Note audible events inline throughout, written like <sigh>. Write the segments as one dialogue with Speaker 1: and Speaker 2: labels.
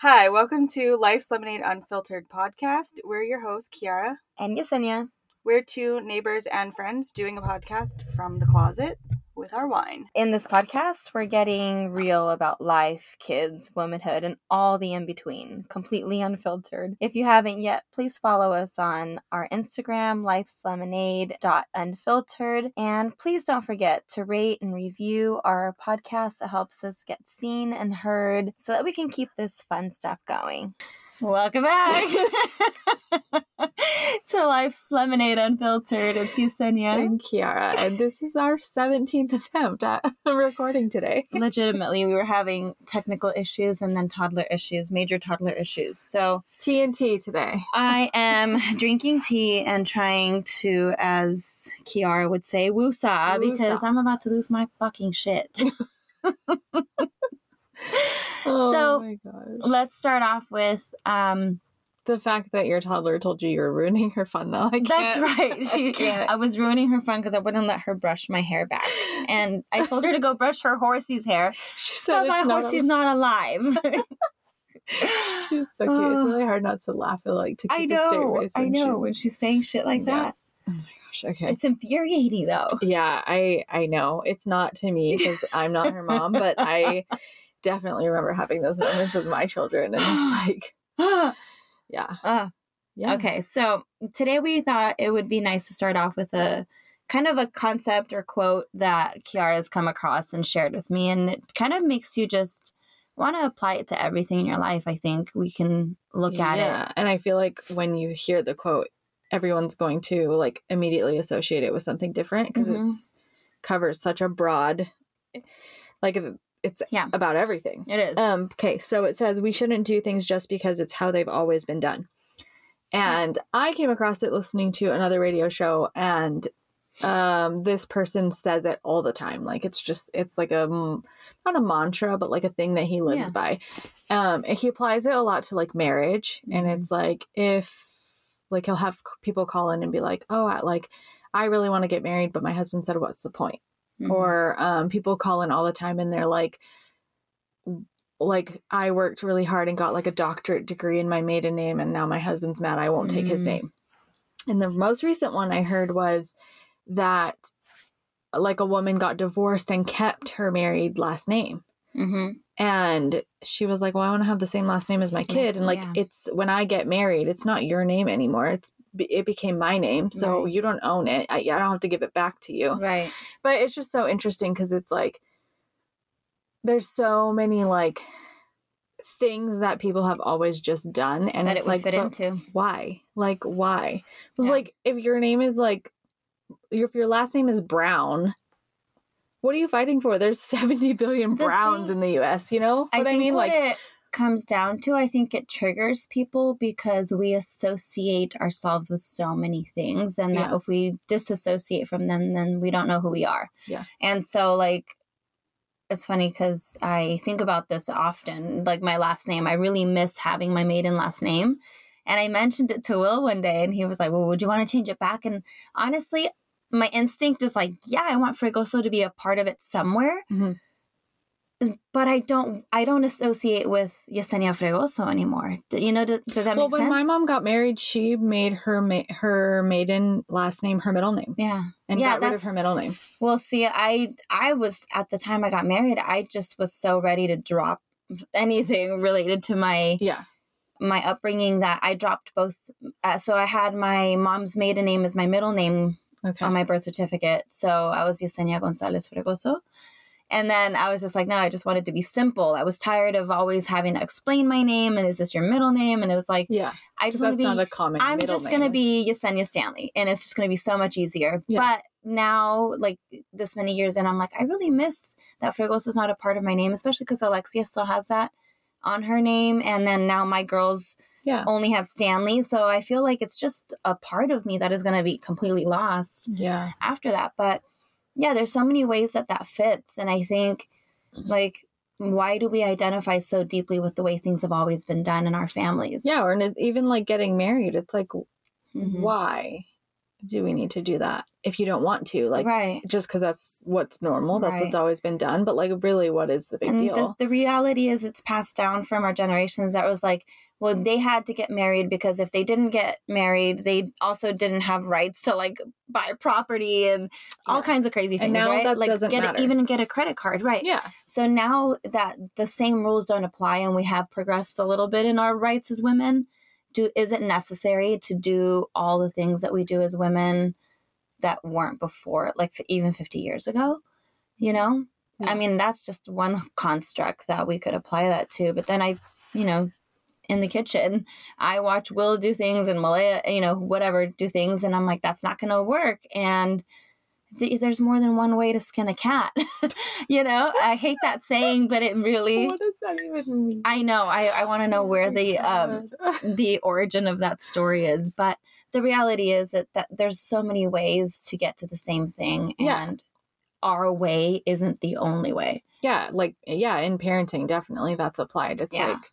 Speaker 1: Hi, welcome to Life's Lemonade Unfiltered podcast. We're your hosts, Kiara.
Speaker 2: And Yesenia.
Speaker 1: We're two neighbors and friends doing a podcast from the closet with our wine.
Speaker 2: In this podcast, we're getting real about life, kids, womanhood, and all the in between, completely unfiltered. If you haven't yet, please follow us on our Instagram, lifeslemonade.unfiltered. And please don't forget to rate and review our podcast. It helps us get seen and heard so that we can keep this fun stuff going. Welcome back <laughs> <laughs> to Life's Lemonade Unfiltered. It's Yesenia.
Speaker 1: And Kiara. And this is our 17th attempt at <laughs> recording today.
Speaker 2: Legitimately, we were having technical issues and then toddler issues, major toddler issues. So,
Speaker 1: TNT today.
Speaker 2: I am drinking tea and trying to, as Kiara would say, woosah, because I'm about to lose my fucking shit.
Speaker 1: Oh
Speaker 2: So,
Speaker 1: my gosh.
Speaker 2: Let's start off with um,
Speaker 1: The fact that your toddler told you you were ruining her fun, though. I
Speaker 2: That's right.
Speaker 1: I
Speaker 2: She,
Speaker 1: can't.
Speaker 2: I was ruining her fun because I wouldn't let her brush my hair back. And I told her to go brush her horsey's hair. <laughs>
Speaker 1: She said
Speaker 2: But my
Speaker 1: it's not
Speaker 2: horsey's not alive. <laughs>
Speaker 1: She's so cute. It's
Speaker 2: Oh. <sighs>
Speaker 1: really hard not to laugh at like to keep
Speaker 2: I
Speaker 1: a straight face
Speaker 2: I
Speaker 1: when
Speaker 2: know. When
Speaker 1: she's-
Speaker 2: she's saying shit like
Speaker 1: Yeah.
Speaker 2: that.
Speaker 1: Oh my gosh, okay.
Speaker 2: It's infuriating though.
Speaker 1: Yeah, I I know it's not to me because I'm not her mom, but I <laughs> definitely remember having those moments with my children, and it's <gasps> like, <gasps> yeah,
Speaker 2: Uh,
Speaker 1: yeah,
Speaker 2: Okay, so today we thought it would be nice to start off with a kind of a concept or quote that Kiara has come across and shared with me, and it kind of makes you just want to apply it to everything in your life. I think we can look at it.
Speaker 1: yeah. And I feel like when you hear the quote, everyone's going to like immediately associate it with something different because
Speaker 2: Mhm.
Speaker 1: it's covers such a broad, like it's
Speaker 2: Yeah.
Speaker 1: about everything.
Speaker 2: It is.
Speaker 1: Um, okay, so it says we shouldn't do things just because it's how they've always been done. And I came across it listening to another radio show, and um, this person says it all the time. Like it's just, it's like a not a mantra, but like a thing that he lives
Speaker 2: Yeah.
Speaker 1: by. Um, and he applies it a lot to like marriage, and
Speaker 2: Mhm.
Speaker 1: it's like if like he'll have people call in and be like, "Oh, I, like I really want to get married, but my husband said, what's the point?"
Speaker 2: Mhm.
Speaker 1: or um, people call in all the time and they're like like i worked really hard and got like a doctorate degree in my maiden name and now my husband's mad i won't take his
Speaker 2: Mm.
Speaker 1: name and the most recent one i heard was that like a woman got divorced and kept her married last name
Speaker 2: Mhm.
Speaker 1: and she was like well i want to have the same last name as my kid and like
Speaker 2: Yeah.
Speaker 1: it's when i get married it's not your name anymore it's it became my name so
Speaker 2: Right.
Speaker 1: you don't own it I, I don't have to give it back to you
Speaker 2: Right.
Speaker 1: but it's just so interesting because it's like there's so many like things that people have always just done and
Speaker 2: that
Speaker 1: it's
Speaker 2: it
Speaker 1: like
Speaker 2: fit into.
Speaker 1: why like why it's
Speaker 2: Yeah.
Speaker 1: like if your name is like if your last name is brown what are you fighting for there's <laughs> 70 billion
Speaker 2: The
Speaker 1: browns
Speaker 2: thing-
Speaker 1: in the us you know
Speaker 2: I
Speaker 1: what
Speaker 2: think
Speaker 1: i mean
Speaker 2: what
Speaker 1: like
Speaker 2: it comes down to, I think it triggers people because we associate ourselves with so many things, and that if we disassociate from them, then we don't know who we are.
Speaker 1: Yeah.
Speaker 2: And so, like, it's funny because I think about this often. Like my last name, I really miss having my maiden last name. And I mentioned it to Will one day, and he was like, "Well, would you want to change it back?" And honestly, my instinct is like, "Yeah, I want Fregoso to be a part of it somewhere."
Speaker 1: Mhm.
Speaker 2: But I don't I don't associate with Yesenia Fregoso anymore. D- You know, does, does that
Speaker 1: well
Speaker 2: make
Speaker 1: when my mom got married she made her ma- her maiden last name her middle name
Speaker 2: yeah.
Speaker 1: and
Speaker 2: Yeah,
Speaker 1: got rid of her middle name
Speaker 2: Well, see, I I was at the time I got married, I just was so ready to drop anything <laughs> related to my
Speaker 1: yeah
Speaker 2: my upbringing that I dropped both. Uh, so I had my mom's maiden name as my middle name
Speaker 1: okay
Speaker 2: on my birth certificate. So I was Yesenia Gonzalez Fregoso. And then I was just like, no, I just wanted to be simple. I was tired of always having to explain my name and is this your middle name? And it was like,
Speaker 1: yeah
Speaker 2: I just want to
Speaker 1: that's
Speaker 2: be
Speaker 1: not a common
Speaker 2: I'm just gonna be Yesenia Stanley, and it's just gonna be so much easier.
Speaker 1: Yeah.
Speaker 2: But now, like this many years, and I'm like, I really miss that Fregoso is not a part of my name, especially because Alexia still has that on her name, and then now my girls
Speaker 1: yeah
Speaker 2: only have Stanley, so I feel like it's just a part of me that is gonna be completely lost
Speaker 1: yeah
Speaker 2: after that. But yeah, there's so many ways that that fits, and I think
Speaker 1: Mm-hmm.
Speaker 2: like. Why do we identify so deeply with the way things have always been done in our families?
Speaker 1: Yeah, or even like getting married, it's like,
Speaker 2: Mhm.
Speaker 1: why? Do we need to do that if you don't want to like
Speaker 2: right.
Speaker 1: just because that's what's normal that's
Speaker 2: Right.
Speaker 1: what's always been done but like really what is the big
Speaker 2: and
Speaker 1: deal
Speaker 2: the reality is it's passed down from our generations that was like well they had to get married because if they didn't get married they also didn't have rights to like buy property and all kinds of crazy things
Speaker 1: And now
Speaker 2: right
Speaker 1: that
Speaker 2: like get
Speaker 1: matter.
Speaker 2: even get a credit card right
Speaker 1: yeah
Speaker 2: so now that the same rules don't apply and we have progressed a little bit in our rights as women do is it necessary to do all the things that we do as women that weren't before like f- even 50 years ago you know
Speaker 1: Yeah.
Speaker 2: i mean that's just one <laughs> construct that we could apply that to but then i you know in the kitchen i watch will do things and malaya you know whatever do things and i'm like that's not going to work and th- there's more than one way to skin a cat <laughs> you know? I hate that saying but it really <laughs>
Speaker 1: what does that even mean?
Speaker 2: I know i, I want to know where
Speaker 1: Oh my
Speaker 2: the um <laughs> the origin of that story is but the reality is that, that there's so many ways to get to the same thing
Speaker 1: Yeah.
Speaker 2: and our way isn't the only way.
Speaker 1: Yeah like yeah in parenting definitely that's applied. It's
Speaker 2: Yeah.
Speaker 1: like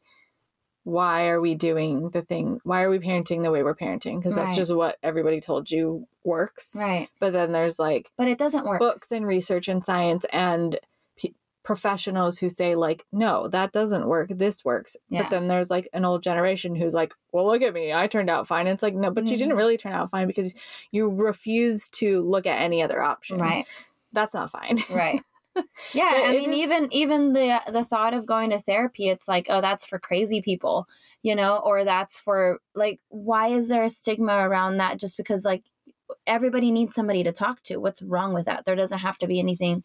Speaker 1: why are we doing the thing? Why are we parenting the way we're parenting? Because that's
Speaker 2: Right.
Speaker 1: just what everybody told you works.
Speaker 2: Right.
Speaker 1: But then there's like
Speaker 2: but it doesn't work.
Speaker 1: books and research and science and p- professionals who say like no that doesn't work. This works.
Speaker 2: Yeah.
Speaker 1: but then there's like an old generation who's like well look at me. I turned out fine. It's like no but you didn't
Speaker 2: mm-hmm.
Speaker 1: really turn out fine because you refuse to look at any other option.
Speaker 2: Right.
Speaker 1: That's not fine.
Speaker 2: Right <laughs> yeah i mean
Speaker 1: is-
Speaker 2: even even the the thought of going to therapy it's like oh that's for crazy people you know or that's for like why is there a stigma around that just because like everybody needs somebody to talk to what's wrong with that there doesn't have to be anything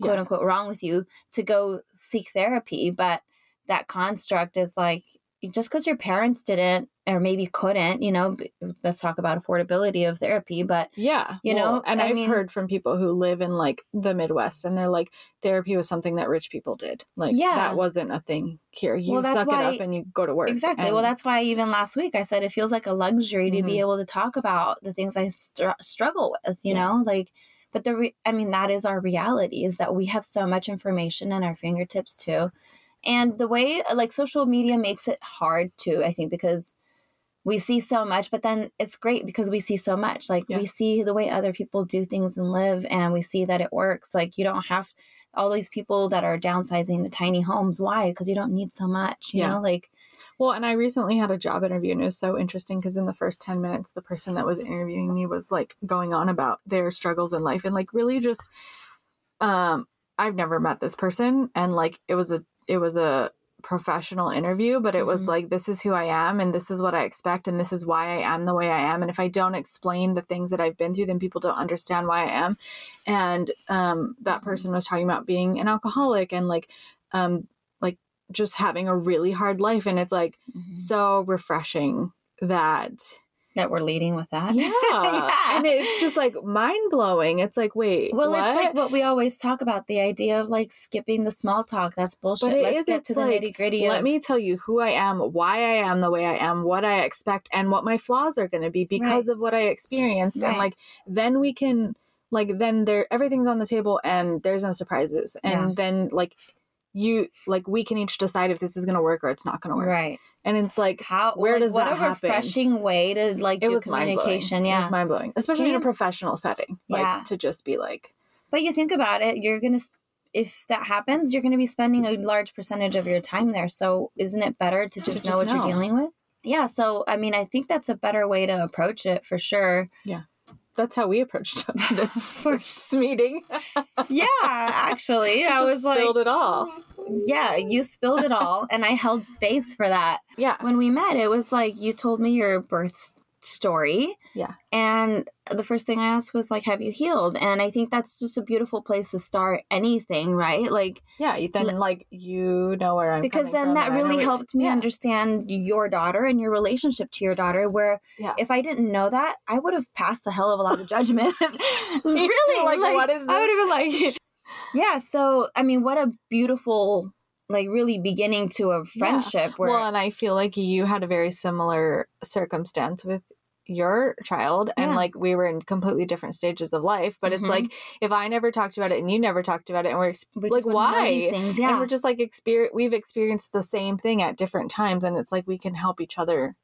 Speaker 2: quote
Speaker 1: Yeah.
Speaker 2: unquote wrong with you to go seek therapy but that construct is like just because your parents didn't or maybe couldn't you know let's talk about affordability of therapy but
Speaker 1: Yeah.
Speaker 2: You
Speaker 1: well,
Speaker 2: know,
Speaker 1: and
Speaker 2: I
Speaker 1: I've
Speaker 2: mean-
Speaker 1: heard from people who live in like the Midwest and they're like, therapy was something that rich people did. Like,
Speaker 2: Yeah.
Speaker 1: that wasn't a thing here. You
Speaker 2: Well,
Speaker 1: suck it up and you go to work.
Speaker 2: Exactly. well, that's why even last week I said it feels like a luxury to be
Speaker 1: Mhm.
Speaker 2: able to talk about the things I str- struggle with, you
Speaker 1: Yeah.
Speaker 2: know? Like, but the, re- I mean, that is our reality is that we have so much information at our fingertips too. And the way, like, social media makes it hard too, I think, because we see so much, but then it's great because we see so much. Like,
Speaker 1: Yeah.
Speaker 2: we see the way other people do things and live, and we see that it works. Like, you don't have all these people that are downsizing to tiny homes. Why? Because you don't need so much, you
Speaker 1: Yeah.
Speaker 2: know? Like,
Speaker 1: Well, and I recently had a job interview and it was so interesting because in the first 10 minutes, the person that was interviewing me was like going on about their struggles in life and like really just, um, I've never met this person and like it was a, it was a professional interview, but it was
Speaker 2: Mhm.
Speaker 1: like, this is who I am and this is what I expect and this is why I am the way I am. And if I don't explain the things that I've been through, then people don't understand why I am. And, um, that person was talking about being an alcoholic and like, um, like just having a really hard life. And it's like,
Speaker 2: Mhm.
Speaker 1: so refreshing that
Speaker 2: that we're leading with that.
Speaker 1: yeah, <laughs>
Speaker 2: Yeah.
Speaker 1: and it's just like mind blowing it's like wait
Speaker 2: well,
Speaker 1: what?
Speaker 2: it's like what we always talk about the idea of like skipping the small talk. That's bullshit.
Speaker 1: But it
Speaker 2: Let's
Speaker 1: is,
Speaker 2: get to the
Speaker 1: like,
Speaker 2: nitty gritty.
Speaker 1: let me tell you who i am why i am the way i am what i expect and what my flaws are going to be because of what i experienced and like then we can like then there everything's on the table and there's no surprises and
Speaker 2: Yeah.
Speaker 1: then like you like we can each decide if this is going to work or it's not going to work
Speaker 2: right.
Speaker 1: and it's like
Speaker 2: How?
Speaker 1: Where
Speaker 2: like,
Speaker 1: does
Speaker 2: what
Speaker 1: that
Speaker 2: a
Speaker 1: happen?
Speaker 2: refreshing way to like
Speaker 1: it
Speaker 2: do
Speaker 1: was
Speaker 2: communication.
Speaker 1: it
Speaker 2: Yeah.
Speaker 1: was mind blowing especially in a professional setting like
Speaker 2: Yeah.
Speaker 1: to just be like
Speaker 2: But you think about it, you're gonna. If that happens, you're to be spending a large percentage of your time there. So, isn't it better to just know
Speaker 1: just
Speaker 2: what
Speaker 1: know.
Speaker 2: you're dealing with? Yeah. So, I mean, I think that's a better way to approach it for sure.
Speaker 1: That's how we approached <laughs> this, <laughs> this meeting.
Speaker 2: Yeah, actually, <laughs> I was like,
Speaker 1: spilled it all.
Speaker 2: yeah, you spilled it all, and I held space for that.
Speaker 1: Yeah,
Speaker 2: When we met, it was like you told me your birth story.
Speaker 1: Yeah.
Speaker 2: And the first thing I asked was like, "Have you healed?" And I think that's just a beautiful place to start anything, right? Like
Speaker 1: yeah. you- Then like you know where I'm
Speaker 2: because then that
Speaker 1: and I know
Speaker 2: really helped me
Speaker 1: yeah.
Speaker 2: understand your daughter and your relationship to your daughter. Where
Speaker 1: Yeah.
Speaker 2: if I didn't know that, I would have passed a hell of a lot of judgment. <laughs> <laughs> really,
Speaker 1: Like, what is
Speaker 2: I would have been like, <laughs> yeah. So I mean, what a beautiful, like, really beginning to a friendship. Where
Speaker 1: Well, and I feel like you had a very similar circumstance with your child and
Speaker 2: Yeah.
Speaker 1: like we were in completely different stages of life but
Speaker 2: Mhm.
Speaker 1: it's like if i never talked about it and you never talked about it and we're ex-
Speaker 2: we
Speaker 1: like
Speaker 2: just wouldn't know
Speaker 1: why
Speaker 2: things? Yeah.
Speaker 1: and we're just like experience we've experienced the same thing at different times and it's like we can help each other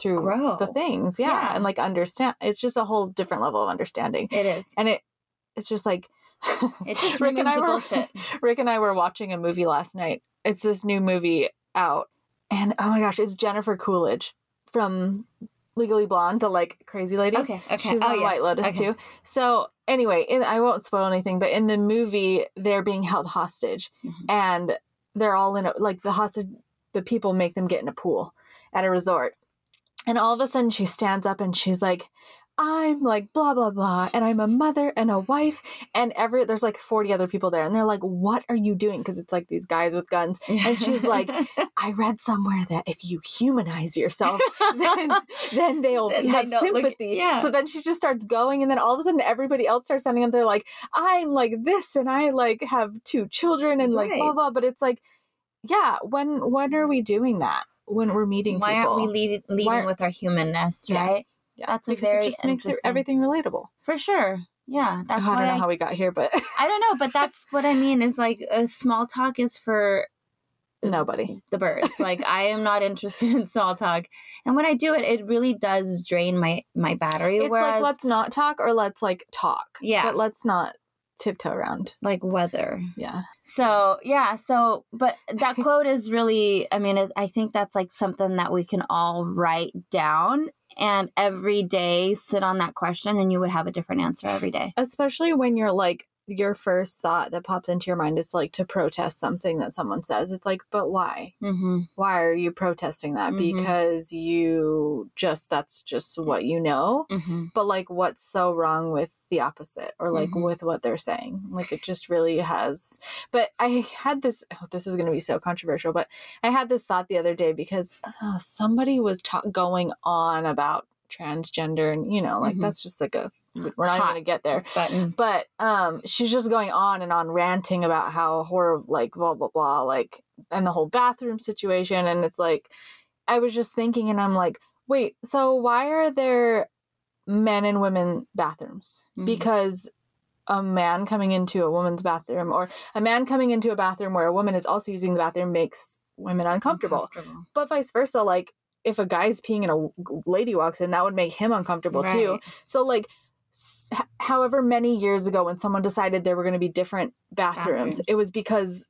Speaker 1: through
Speaker 2: Grow.
Speaker 1: the things yeah,
Speaker 2: Yeah.
Speaker 1: and like understand it's just a whole different level of understanding
Speaker 2: It is.
Speaker 1: and it it's just like
Speaker 2: It just
Speaker 1: Rick and I were
Speaker 2: bullshit.
Speaker 1: Rick and I were watching a movie last night. It's this new movie out, and oh my gosh, it's Jennifer Coolidge from Legally Blonde, the like crazy lady.
Speaker 2: Okay. Okay.
Speaker 1: She's
Speaker 2: oh,
Speaker 1: on
Speaker 2: yes.
Speaker 1: White Lotus
Speaker 2: okay.
Speaker 1: too. So anyway, in, I won't spoil anything, but in the movie, they're being held hostage,
Speaker 2: Mhm.
Speaker 1: and they're all in a, like the hostage. The people make them get in a pool at a resort, and all of a sudden she stands up and she's like. I'm like blah blah blah, and I'm a mother and a wife, and every there's like 40 other people there, and they're like, "What are you doing?" Because it's like these guys with guns. <laughs> And she's like, I read somewhere that if you humanize yourself, <laughs> then then they'll
Speaker 2: Then
Speaker 1: have
Speaker 2: look-
Speaker 1: sympathy.
Speaker 2: yeah.
Speaker 1: So then she just starts going, and then all of a sudden everybody else starts standing up. They're like, I'm like this, and I like have two children, and like blah
Speaker 2: Right.
Speaker 1: blah. But it's like, yeah, when when are we doing that? When we're meeting
Speaker 2: why
Speaker 1: people?
Speaker 2: aren't we lead, leading with our humanness, right?
Speaker 1: Yeah,
Speaker 2: That's a very
Speaker 1: it just makes everything relatable.
Speaker 2: For sure. Yeah, that's
Speaker 1: I don't know
Speaker 2: I,
Speaker 1: how we got here, but <laughs>
Speaker 2: I don't know, but that's what I mean. Is like a small talk is for
Speaker 1: nobody.
Speaker 2: the birds. like I am not interested <laughs> in small talk, and when I do it, it really does drain my my battery.
Speaker 1: It's
Speaker 2: whereas
Speaker 1: like let's not talk or let's like talk.
Speaker 2: Yeah.
Speaker 1: but let's not tiptoe around.
Speaker 2: like weather.
Speaker 1: Yeah.
Speaker 2: So yeah, so but that <laughs> quote is really. I mean, it, I think that's like something that we can all write down and every day sit on that question, and you would have a different answer every day.
Speaker 1: especially when you're like your first thought that pops into your mind is like to protest something that someone says it's like but why
Speaker 2: Mm-hmm.
Speaker 1: why are you protesting that
Speaker 2: Mhm.
Speaker 1: because you just that's just what you know
Speaker 2: Mm-hmm.
Speaker 1: but like what's so wrong with the opposite or like
Speaker 2: Mhm.
Speaker 1: with what they're saying like it just really has but i had this oh, this is going to be so controversial but i had this thought the other day because uh, somebody was ta- going on about transgender and you know like
Speaker 2: Mhm.
Speaker 1: that's just like a we're not even to get there
Speaker 2: Button.
Speaker 1: but um she's just going on and on ranting about how horrible like blah blah blah like and the whole bathroom situation and it's like i was just thinking and i'm like wait so why are there men and women bathrooms
Speaker 2: Mhm.
Speaker 1: because a man coming into a woman's bathroom or a man coming into a bathroom where a woman is also using the bathroom makes women uncomfortable
Speaker 2: Uncomfortable.
Speaker 1: but vice versa like if a guy's peeing and a lady walks in that would make him uncomfortable too so like however many years ago when someone decided there were going to be different bathrooms,
Speaker 2: Bathrooms.
Speaker 1: it was because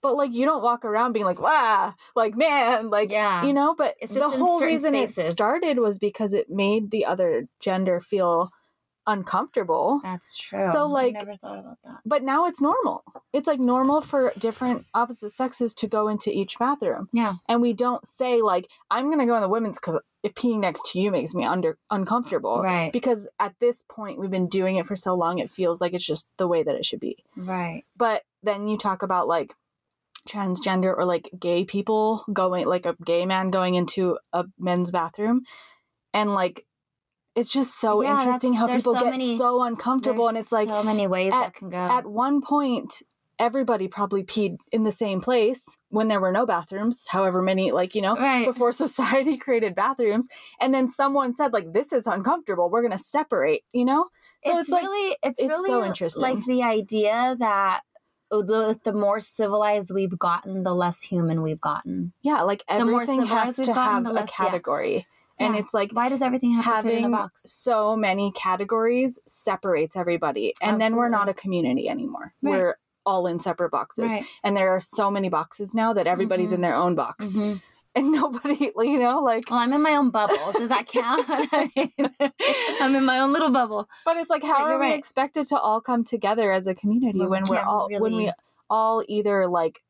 Speaker 1: but like you don't walk around being like wow like man like
Speaker 2: yeah.
Speaker 1: you know but
Speaker 2: It's
Speaker 1: the whole reason it started was because it made the other gender feel uncomfortable
Speaker 2: That's true.
Speaker 1: So, like-
Speaker 2: I never thought about that.
Speaker 1: but now it's normal it's like normal for different opposite sexes to go into each bathroom
Speaker 2: Yeah.
Speaker 1: and we don't say like i'm gonna go in the women's because if peeing next to you makes me under uncomfortable
Speaker 2: Right.
Speaker 1: because at this point we've been doing it for so long it feels like it's just the way that it should be
Speaker 2: Right.
Speaker 1: but then you talk about like transgender or like gay people going like a gay man going into a men's bathroom and like it's just so
Speaker 2: Yeah,
Speaker 1: interesting how people
Speaker 2: so
Speaker 1: get
Speaker 2: many-
Speaker 1: so uncomfortable and it's like
Speaker 2: so many ways
Speaker 1: at-
Speaker 2: that can go.
Speaker 1: at one point everybody probably peed in the same place when there were no bathrooms however many like you know
Speaker 2: right.
Speaker 1: before <laughs> society created bathrooms and then someone said like this is uncomfortable we're gonna separate you know so
Speaker 2: it's,
Speaker 1: it's, like
Speaker 2: really it's,
Speaker 1: it's
Speaker 2: really
Speaker 1: so interesting.
Speaker 2: like the idea that oh, the the more civilized we've gotten, the less human we've gotten.
Speaker 1: yeah like
Speaker 2: the more
Speaker 1: everything has to
Speaker 2: gotten,
Speaker 1: have
Speaker 2: the
Speaker 1: a
Speaker 2: less- yeah.
Speaker 1: And
Speaker 2: Yeah.
Speaker 1: it's like
Speaker 2: Why does everything have to fit in a
Speaker 1: having
Speaker 2: box?
Speaker 1: so many categories separates everybody and then we're not a community anymore
Speaker 2: Right.
Speaker 1: we're all in separate boxes
Speaker 2: Right.
Speaker 1: and there are so many boxes now that everybody's
Speaker 2: Mhm.
Speaker 1: in their own box
Speaker 2: Mhm. <laughs>
Speaker 1: and nobody you know like
Speaker 2: Well, I'm in my own bubble. Does that count? <laughs> I mean, <laughs> I'm in my own little bubble.
Speaker 1: But it's like, how are
Speaker 2: you're
Speaker 1: we
Speaker 2: right.
Speaker 1: expected to all come together as a community
Speaker 2: When we can't
Speaker 1: all when we all either like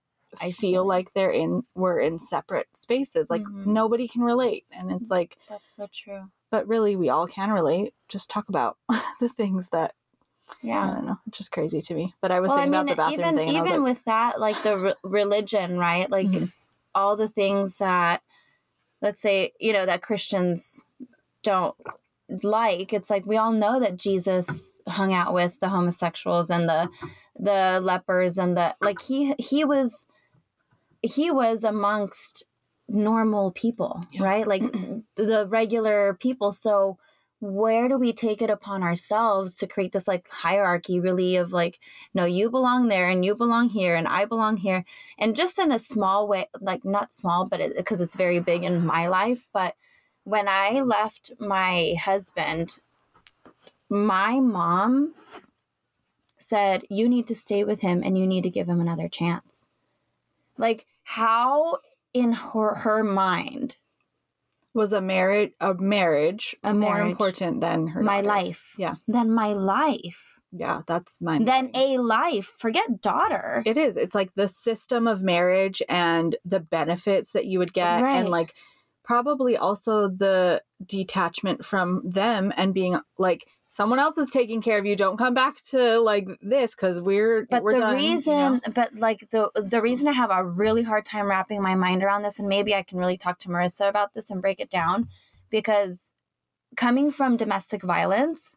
Speaker 1: feel like they're in we're in separate spaces, like
Speaker 2: Mhm.
Speaker 1: nobody can relate, and it's like,
Speaker 2: That's so true.
Speaker 1: but really, we all can relate. Just talk about <laughs> the things that
Speaker 2: yeah, I
Speaker 1: don't know. It's just crazy to me. But I was
Speaker 2: well, I
Speaker 1: thinking
Speaker 2: mean,
Speaker 1: about the bathroom
Speaker 2: even
Speaker 1: thing,
Speaker 2: even
Speaker 1: like,
Speaker 2: with that, like the re- religion, right? Like
Speaker 1: Mhm.
Speaker 2: all the things that, let's say, you know, that Christians don't like. It's like we all know that Jesus hung out with the homosexuals and the the lepers and the like. He he was he was amongst normal people,
Speaker 1: Yeah.
Speaker 2: right? Like mm-hmm. the regular people. So where do we take it upon ourselves to create this like hierarchy really of like no you belong there and you belong here and i belong here and just in a small way like not small but because it's very big in my life but when I left my husband, my mom said, You need to stay with him and you need to give him another chance. Like, how in her, her mind,
Speaker 1: Was a marriage a marriage
Speaker 2: A
Speaker 1: more
Speaker 2: marriage.
Speaker 1: important than her
Speaker 2: my
Speaker 1: daughter?
Speaker 2: life,
Speaker 1: Yeah.
Speaker 2: than my life,
Speaker 1: Yeah, that's my
Speaker 2: than a life, forget daughter.
Speaker 1: It is. It's like the system of marriage and the benefits that you would get
Speaker 2: Right.
Speaker 1: and like probably also the detachment from them and being like someone else is taking care of you. Don't come back to like this cuz we're
Speaker 2: but
Speaker 1: we're
Speaker 2: the
Speaker 1: done, you
Speaker 2: reason
Speaker 1: know?
Speaker 2: but like the the reason i have a really hard time wrapping my mind around this and maybe i can really talk to marissa about this and break it down because coming from domestic violence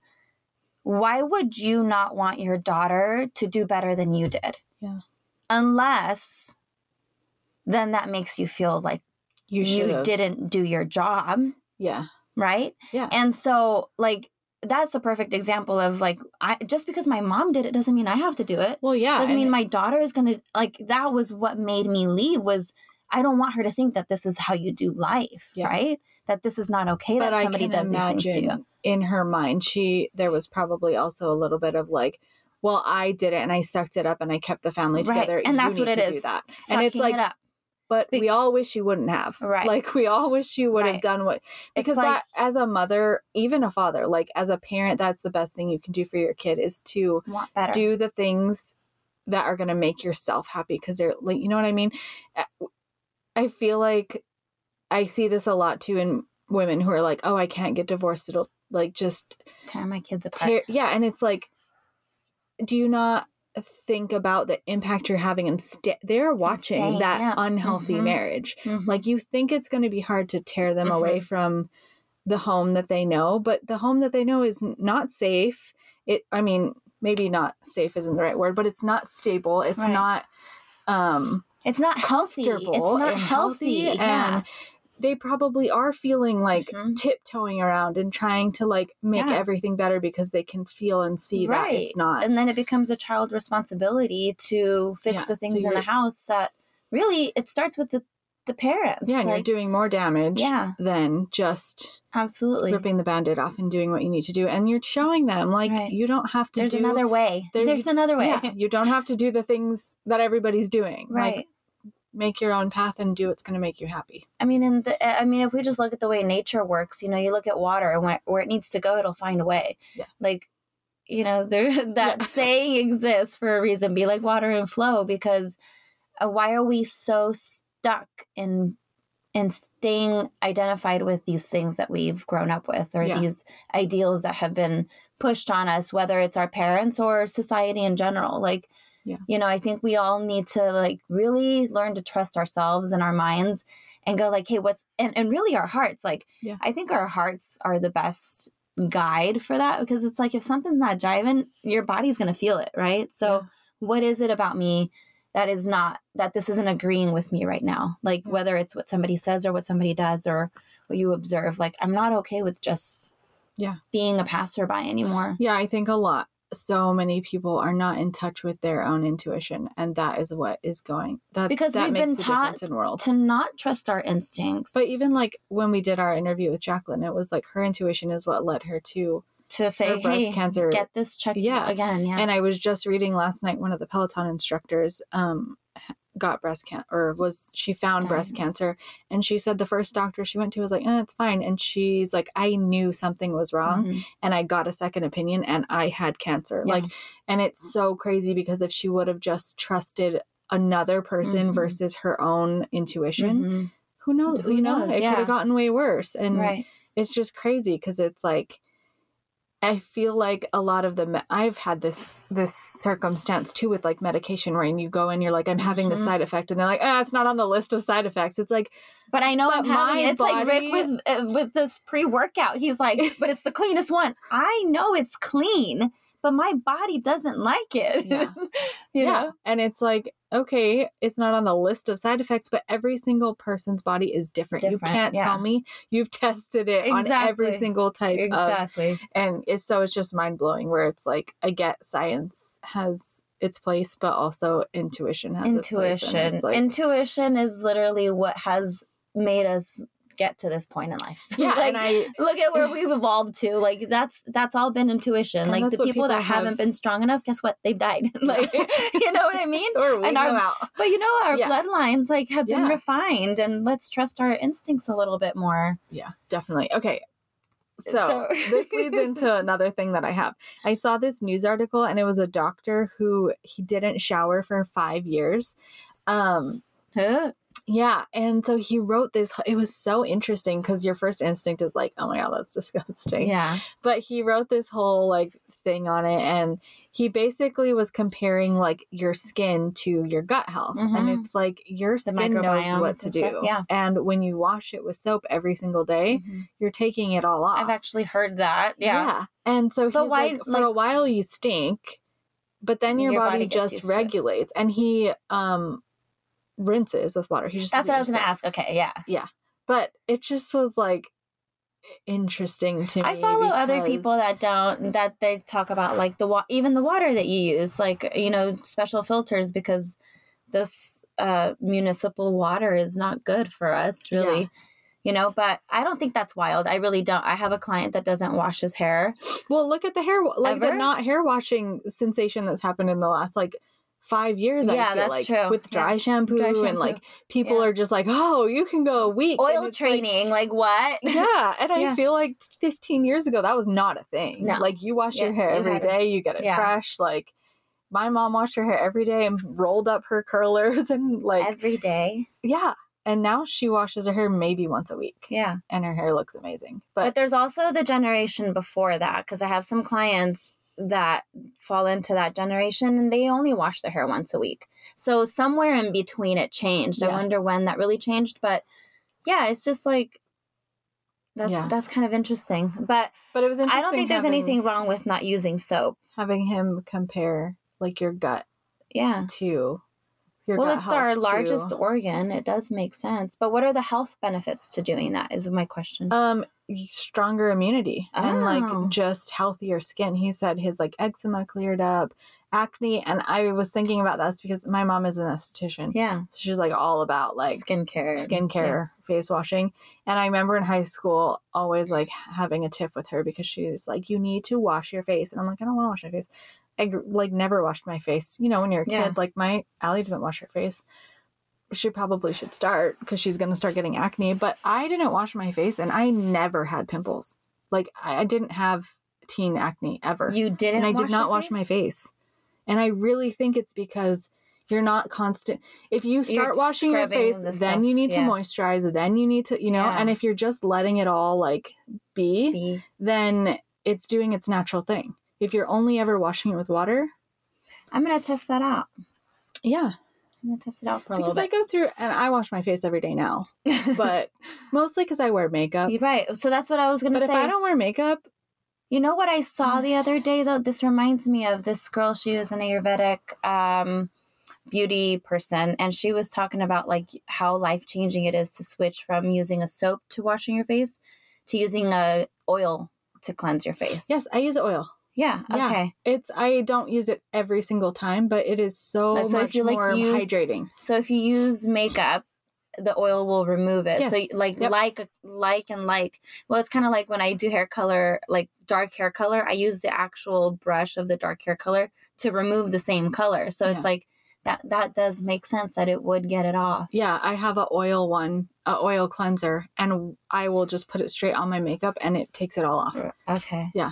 Speaker 2: why would you not want your daughter to do better than you did
Speaker 1: Yeah.
Speaker 2: unless then that makes you feel like
Speaker 1: you,
Speaker 2: you, didn't do your job
Speaker 1: Yeah.
Speaker 2: right
Speaker 1: Yeah.
Speaker 2: and so like that's a perfect example of like i just because my mom did it doesn't mean i have to do it
Speaker 1: Well, yeah.
Speaker 2: doesn't mean my daughter is gonna like that was what made me leave was i don't want her to think that this is how you do life
Speaker 1: Yeah.
Speaker 2: right that this is not okay
Speaker 1: but
Speaker 2: that somebody does these things to you
Speaker 1: in her mind, she there was probably also a little bit of like, well, I did it and I sucked it up and I kept the family
Speaker 2: Right.
Speaker 1: together.
Speaker 2: And
Speaker 1: You
Speaker 2: that's what it
Speaker 1: to
Speaker 2: is.
Speaker 1: That.
Speaker 2: Sucking
Speaker 1: and it's like,
Speaker 2: it
Speaker 1: but we all wish you wouldn't have.
Speaker 2: Right.
Speaker 1: Like we all wish you would have done what because
Speaker 2: like-
Speaker 1: that as a mother, even a father, like as a parent, that's the best thing you can do for your kid is to do the things that are going to make yourself happy because they're like you know what i mean? Uh, i feel like i see this a lot too in women who are like oh i can't get divorced. It'll like just
Speaker 2: tear my kids apart.
Speaker 1: tear yeah and it's like do you not think about the impact you're having and sta they're watching
Speaker 2: staying,
Speaker 1: that
Speaker 2: yeah.
Speaker 1: unhealthy
Speaker 2: Mhm.
Speaker 1: marriage
Speaker 2: Mhm.
Speaker 1: like you think it's going to be hard to tear them away
Speaker 2: Mhm.
Speaker 1: from the home that they know but the home that they know is not safe it i mean maybe not safe isn't the right word but it's not stable it's
Speaker 2: Right.
Speaker 1: not um
Speaker 2: it's not healthy it's not healthy,
Speaker 1: healthy
Speaker 2: yeah.
Speaker 1: and they probably are feeling like
Speaker 2: Mhm.
Speaker 1: tiptoeing around and trying to like make
Speaker 2: Yeah.
Speaker 1: everything better because they can feel and see that it's not
Speaker 2: and then it becomes a child responsibility to fix
Speaker 1: Yeah,
Speaker 2: the
Speaker 1: so
Speaker 2: things in the house that really it starts with the the parents
Speaker 1: yeah and
Speaker 2: like,
Speaker 1: you're doing more damage
Speaker 2: yeah
Speaker 1: than just
Speaker 2: absolutely
Speaker 1: ripping the band-aid off and doing what you need to do and you're showing them like
Speaker 2: Right.
Speaker 1: you don't have to
Speaker 2: there's
Speaker 1: do
Speaker 2: another way
Speaker 1: there-
Speaker 2: there's another way
Speaker 1: yeah, you don't have to do the things that everybody's doing
Speaker 2: right
Speaker 1: like make your own path and do what's going to make you happy
Speaker 2: I mean, in the, I mean, if we just look at the way nature works, you know, you look at water and where, where it needs to go, it'll find a way.
Speaker 1: Yeah.
Speaker 2: Like, you know, there <laughs> that
Speaker 1: Yeah. <laughs>
Speaker 2: saying exists for a reason. Be like water and flow, because uh, why are we so stuck in in staying identified with these things that we've grown up with, or
Speaker 1: Yeah.
Speaker 2: these ideals that have been pushed on us, whether it's our parents or society in general? Like,
Speaker 1: Yeah.
Speaker 2: you know, I think we all need to like really learn to trust ourselves and our minds and go like, hey, what's and, and really our hearts. Like
Speaker 1: Yeah.
Speaker 2: I think our hearts are the best guide for that because it's like if something's not jiving, your body's gonna feel it, right? So
Speaker 1: Yeah.
Speaker 2: what is it about me that is not that this isn't agreeing with me right now? Like
Speaker 1: Yeah.
Speaker 2: whether it's what somebody says or what somebody does or what you observe, like I'm not okay with just
Speaker 1: Yeah.
Speaker 2: being a passerby anymore.
Speaker 1: yeah i think a lot so many people are not in touch with their own intuition and that is what is going that
Speaker 2: Because
Speaker 1: that
Speaker 2: we've
Speaker 1: makes
Speaker 2: been
Speaker 1: the
Speaker 2: taught
Speaker 1: in world
Speaker 2: To not trust our instincts.
Speaker 1: but even like when we did our interview with jacqueline it was like her intuition is what led her to
Speaker 2: to say,
Speaker 1: her breast cancer
Speaker 2: get this checked
Speaker 1: Yeah.
Speaker 2: again. Yeah.
Speaker 1: and i was just reading last night one of the peloton instructors um got breast cancer or was she found breast cancer and she said the first doctor she went to was like eh, it's fine and she's like i knew something was wrong
Speaker 2: Mhm.
Speaker 1: and i got a second opinion and i had cancer
Speaker 2: Yeah.
Speaker 1: like and it's so crazy because if she would have just trusted another person
Speaker 2: Mhm.
Speaker 1: versus her own intuition
Speaker 2: Mhm.
Speaker 1: who knows
Speaker 2: Who
Speaker 1: you know
Speaker 2: knows?
Speaker 1: it
Speaker 2: Yeah.
Speaker 1: could have gotten way worse and
Speaker 2: right.
Speaker 1: it's just crazy because it's like i feel like a lot of the me- i've had this this circumstance too with like medication where you go and you're like i'm having this
Speaker 2: Mhm.
Speaker 1: side effect and they're like ah it's not on the list of side effects it's like
Speaker 2: But I know
Speaker 1: But
Speaker 2: I'm having it's like Rick with uh, with this pre workout. He's like, but it's the cleanest one. I know it's clean, but my body doesn't like it.
Speaker 1: Yeah. <laughs>
Speaker 2: you
Speaker 1: yeah
Speaker 2: know,
Speaker 1: and it's like okay it's not on the list of side effects but every single person's body is different, you can't
Speaker 2: yeah.
Speaker 1: tell me you've <laughs> tested it on every single type of
Speaker 2: exactly.
Speaker 1: and it's so it's just mind-blowing where it's like i get science has its place but also intuition has its place,
Speaker 2: Intuition.
Speaker 1: like,
Speaker 2: Intuition is literally what has made us get to this point in life. <laughs>
Speaker 1: Yeah,
Speaker 2: like,
Speaker 1: and I
Speaker 2: look at where we've evolved to. Like that's that's all been intuition. Like the
Speaker 1: what
Speaker 2: people, that
Speaker 1: have-
Speaker 2: haven't been strong enough, guess what? They've died. <laughs> like <laughs> you know what I mean?
Speaker 1: or we
Speaker 2: And our-
Speaker 1: out.
Speaker 2: But you know, our
Speaker 1: Yeah.
Speaker 2: bloodlines like have been refined, and let's trust our instincts a little bit more.
Speaker 1: Yeah, definitely. Okay. So,
Speaker 2: So-
Speaker 1: this leads into another thing that I have. I saw this news article and it was a doctor who he didn't shower for 5 years. Um
Speaker 2: Huh?
Speaker 1: Yeah, and so he wrote this it was so interesting cuz your first instinct is like, "Oh my god, that's <laughs> disgusting."
Speaker 2: Yeah.
Speaker 1: But he wrote this whole like thing on it and he basically was comparing like your skin to your gut health and
Speaker 2: Mhm.
Speaker 1: it's like your skin knows what to do
Speaker 2: stuff, yeah.
Speaker 1: and when you wash it with soap every single day
Speaker 2: Mhm.
Speaker 1: you're taking it all off
Speaker 2: I've actually heard that. Yeah. Yeah.
Speaker 1: And so he's
Speaker 2: why-
Speaker 1: like, for
Speaker 2: like-
Speaker 1: a while you stink, but then your,
Speaker 2: Your
Speaker 1: body,
Speaker 2: body
Speaker 1: just
Speaker 2: used to it.
Speaker 1: regulates. And he um rinses with water. He just
Speaker 2: That's what I was gonna ask. Okay, yeah.
Speaker 1: Yeah. But it just was like interesting to me.
Speaker 2: I follow other people that don't that they talk about like the wa- even the water that you use, like you know special filters because this uh, municipal water is not good for us, really.
Speaker 1: Yeah.
Speaker 2: You know, but I don't think that's wild. I really don't. I have a client that doesn't wash his hair.
Speaker 1: Well, look at the hair, like the not hair washing sensation that's happened in the last like five years. I
Speaker 2: Yeah,
Speaker 1: feel
Speaker 2: that's
Speaker 1: like,
Speaker 2: true.
Speaker 1: With dry,
Speaker 2: Yeah.
Speaker 1: shampoo,
Speaker 2: Dry
Speaker 1: and like people
Speaker 2: Yeah.
Speaker 1: are just like, oh, you can go a week.
Speaker 2: Oil
Speaker 1: it's like-
Speaker 2: training, like, what? <laughs>
Speaker 1: yeah, and I feel like 15 years ago that was not a thing.
Speaker 2: No.
Speaker 1: Like you wash your hair
Speaker 2: you
Speaker 1: every day, you get it
Speaker 2: Yeah.
Speaker 1: fresh. Like my mom washed her hair every day and rolled up her curlers <laughs> and like
Speaker 2: Every day.
Speaker 1: yeah. And now she washes her hair maybe once a week,
Speaker 2: Yeah.
Speaker 1: and her hair looks amazing.
Speaker 2: But,
Speaker 1: But,
Speaker 2: there's also the generation before that because I have some clients that fall into that generation and they only wash their hair once a week. So somewhere in between it changed. I wonder when that really changed, but yeah, it's just like that's
Speaker 1: Yeah.
Speaker 2: that's kind of interesting. But
Speaker 1: but it was interesting.
Speaker 2: I don't think there's
Speaker 1: having-
Speaker 2: anything wrong with not using soap.
Speaker 1: having him compare like your gut
Speaker 2: Yeah.
Speaker 1: to your
Speaker 2: well,
Speaker 1: gut
Speaker 2: it's our largest organ. It does make sense. But what are the health benefits to doing that? Is my question.
Speaker 1: um stronger immunity and
Speaker 2: Oh.
Speaker 1: like just healthier skin he said his like eczema cleared up acne and i was thinking about this because my mom is an esthetician
Speaker 2: yeah.
Speaker 1: so she's like all about like
Speaker 2: skincare.
Speaker 1: skincare face washing and i remember in high school always like having a tiff with her because she's like you need to wash your face and i'm like i don't want to wash my face i like never washed my face you know when you're a
Speaker 2: Yeah.
Speaker 1: kid like my Allie doesn't wash her face she probably should start because she's going to start getting acne but i didn't wash my face and i never had pimples. Like i, didn't have teen acne ever.
Speaker 2: You didn't
Speaker 1: and i did not wash my face? and i really think it's because you're not constant if you start washing your face
Speaker 2: the
Speaker 1: then you need to moisturize then you need to you know
Speaker 2: Yeah.
Speaker 1: and if you're just letting it all like be
Speaker 2: Be-
Speaker 1: then it's doing its natural thing. If you're only ever washing it with water
Speaker 2: I'm gonna test that out.
Speaker 1: yeah
Speaker 2: I'm gonna test it out for a
Speaker 1: because i
Speaker 2: little
Speaker 1: go through and i wash my face every day now <laughs> but mostly because i wear makeup
Speaker 2: You're right. So that's what I was gonna say.
Speaker 1: but if
Speaker 2: say.
Speaker 1: i don't wear makeup
Speaker 2: you know what I saw the other day though? This reminds me of this girl. She was an Ayurvedic um, beauty person, and she was talking about like how life changing it is to switch from using a soap to washing your face to using a oil to cleanse your face.
Speaker 1: yes i use oil
Speaker 2: Yeah.
Speaker 1: Yeah.
Speaker 2: Okay.
Speaker 1: it's i don't use it every single time but it is so,
Speaker 2: So if
Speaker 1: much
Speaker 2: you, like,
Speaker 1: more
Speaker 2: use-
Speaker 1: hydrating
Speaker 2: So if you use makeup, the oil will remove it. So like
Speaker 1: Yep.
Speaker 2: like like and like. Well, it's kind of like when I do hair color, like dark hair color, I use the actual brush of the dark hair color to remove the same color. So
Speaker 1: Yeah.
Speaker 2: it's like that that does make sense that it would get it off.
Speaker 1: Yeah, I have a oil one, a oil cleanser, and I will just put it straight on my makeup, and it takes it all off.
Speaker 2: Okay.
Speaker 1: Yeah.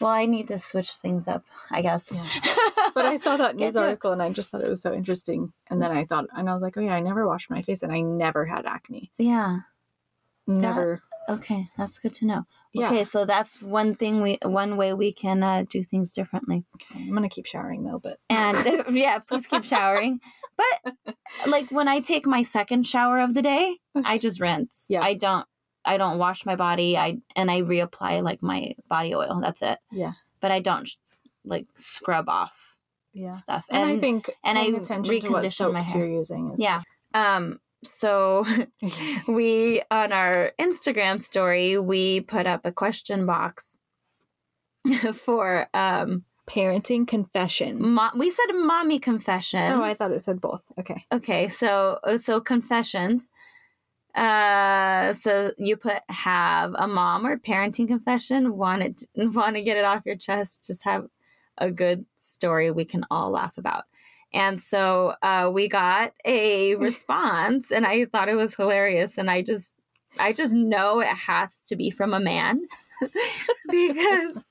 Speaker 2: Well, I need to switch things up, I guess.
Speaker 1: Yeah. <laughs> But I saw that news article, and I just thought it was so interesting. And then I thought, and I was like, oh yeah, I never washed my face, and I never had acne.
Speaker 2: yeah.
Speaker 1: Never.
Speaker 2: Okay, that's good to know.
Speaker 1: Yeah.
Speaker 2: Okay, so that's one thing we one way we can uh, do things differently.
Speaker 1: Okay, I'm gonna keep showering though, but <laughs>
Speaker 2: And <laughs> yeah, please keep showering. But like when I take my second shower of the day, I just rinse.
Speaker 1: Yeah.
Speaker 2: I don't I don't wash my body. I and I reapply like my body oil. That's it.
Speaker 1: Yeah.
Speaker 2: But I don't like scrub off
Speaker 1: yeah.
Speaker 2: stuff.
Speaker 1: And, I think
Speaker 2: and I
Speaker 1: attention to what
Speaker 2: recondition my hair.
Speaker 1: you're using.
Speaker 2: Yeah. Um so <laughs> we on our Instagram story we put up a question box <laughs> for um
Speaker 1: parenting confessions.
Speaker 2: mo- we said mommy confessions.
Speaker 1: oh, I thought it said both. Okay.
Speaker 2: Okay, so so confessions. Uh, so you put have a mom or parenting confession. Want it? Want to get it off your chest? Just have a good story we can all laugh about. And so uh, we got a <laughs> response, and I thought it was hilarious. And I just, I just know it has to be from a man <laughs> because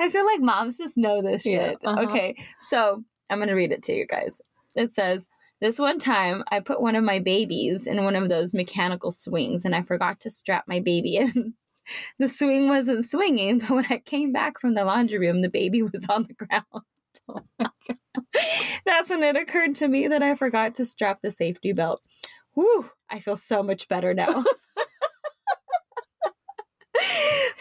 Speaker 2: I feel like moms just know this <laughs>
Speaker 1: Yeah,
Speaker 2: shit.
Speaker 1: uh-huh.
Speaker 2: Okay, so I'm gonna read it to you guys. It says. This one time, I put one of my babies in one of those mechanical swings and I forgot to strap my baby in. <laughs> The swing wasn't swinging, but when I came back from the laundry room, the baby <laughs> was on the ground. <laughs>
Speaker 1: Oh
Speaker 2: That's when it occurred to me that I forgot to strap the safety belt. Whew, I feel so much better now.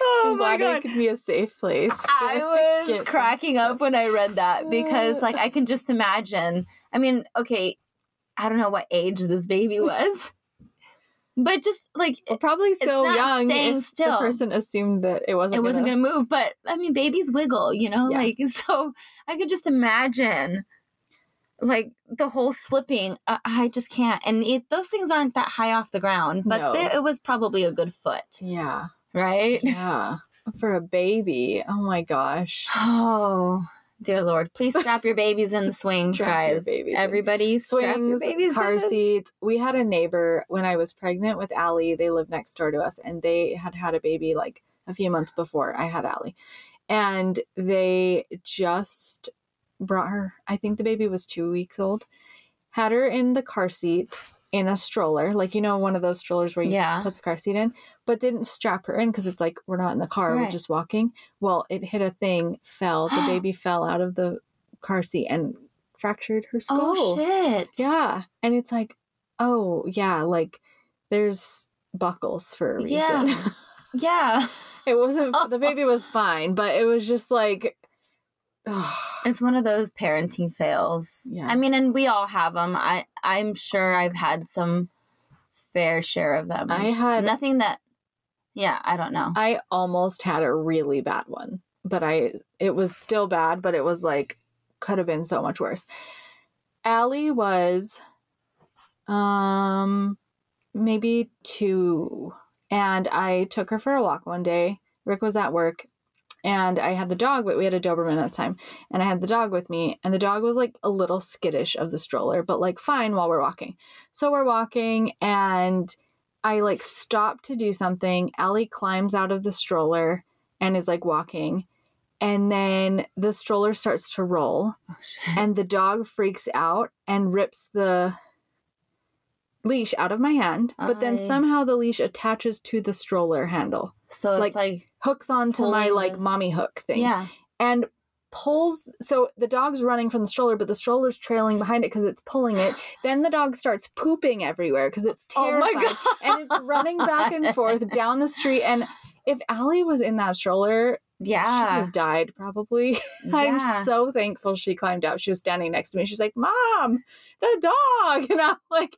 Speaker 2: oh
Speaker 1: I'm
Speaker 2: my god.
Speaker 1: it could be a safe place.
Speaker 2: I was cracking up when I read that because like I can just imagine. I mean, okay, I don't know what age this baby <laughs> was. But just like
Speaker 1: Well, probably so young.
Speaker 2: staying
Speaker 1: if
Speaker 2: still.
Speaker 1: The person assumed that it wasn't.
Speaker 2: it wasn't
Speaker 1: gonna,
Speaker 2: going to move, but I mean babies wiggle, you know?
Speaker 1: Yeah.
Speaker 2: Like <laughs> so I could just imagine like the whole slipping. Uh, I just can't. And it, those things aren't that high off the ground, but
Speaker 1: No.
Speaker 2: they- it was probably a good foot,
Speaker 1: Yeah,
Speaker 2: right?
Speaker 1: yeah. For a baby, oh my gosh. <sighs>
Speaker 2: Oh, dear Lord. Please strap your babies in the <laughs> swings, guys. Everybody
Speaker 1: Swings, car
Speaker 2: in.
Speaker 1: seats. We had a neighbor when I was pregnant with Allie. They lived next door to us, and they had had a baby like a few months before I had Allie, and they just brought her. I think the baby was two weeks old. Had her in the car seat in a stroller, like you know, one of those strollers where you
Speaker 2: Yeah.
Speaker 1: put the car seat in, but didn't strap her in because it's like we're not in the car, we're just walking. Well, it hit a thing, fell. The <gasps> baby fell out of the car seat and fractured her oh, skull.
Speaker 2: Oh, shit.
Speaker 1: Yeah. And it's like, oh, yeah, like there's buckles for a reason.
Speaker 2: Yeah. <laughs> Yeah.
Speaker 1: it wasn't, oh, the oh. baby was fine, but it was just like, oh,
Speaker 2: It's one of those parenting fails.
Speaker 1: Yeah.
Speaker 2: I mean, and we all have them. I I'm sure I've had some fair share of them.
Speaker 1: I had-
Speaker 2: nothing that. Yeah, I don't know.
Speaker 1: I almost had a really bad one, but I, it was still bad, but it was like, could have been so much worse. Allie was, um, maybe two, and I took her for a walk one day. Rick was at work, and I had the dog, but we had a Doberman at the time, and I had the dog with me, and the dog was like a little skittish of the stroller, but like fine while we're walking. So we're walking, and I like stop to do something. Allie climbs out of the stroller and is like walking. And then the stroller starts to roll,
Speaker 2: Oh,
Speaker 1: and the dog freaks out and rips the leash out of my hand. But then
Speaker 2: I-
Speaker 1: somehow the leash attaches to the stroller handle,
Speaker 2: So it's
Speaker 1: like,
Speaker 2: like,
Speaker 1: hooks onto my
Speaker 2: Pulling
Speaker 1: like
Speaker 2: this-
Speaker 1: mommy hook thing
Speaker 2: yeah.
Speaker 1: and pulls so the dog's running from the stroller but the stroller's trailing behind it because it's pulling it. <laughs> Then the dog starts pooping everywhere because it's
Speaker 2: Oh my
Speaker 1: terrified and it's running back and forth down the street. And if Allie was in that stroller she would have died probably <laughs> i'm so thankful she climbed out she was standing next to me she's like mom the dog <laughs> and i'm like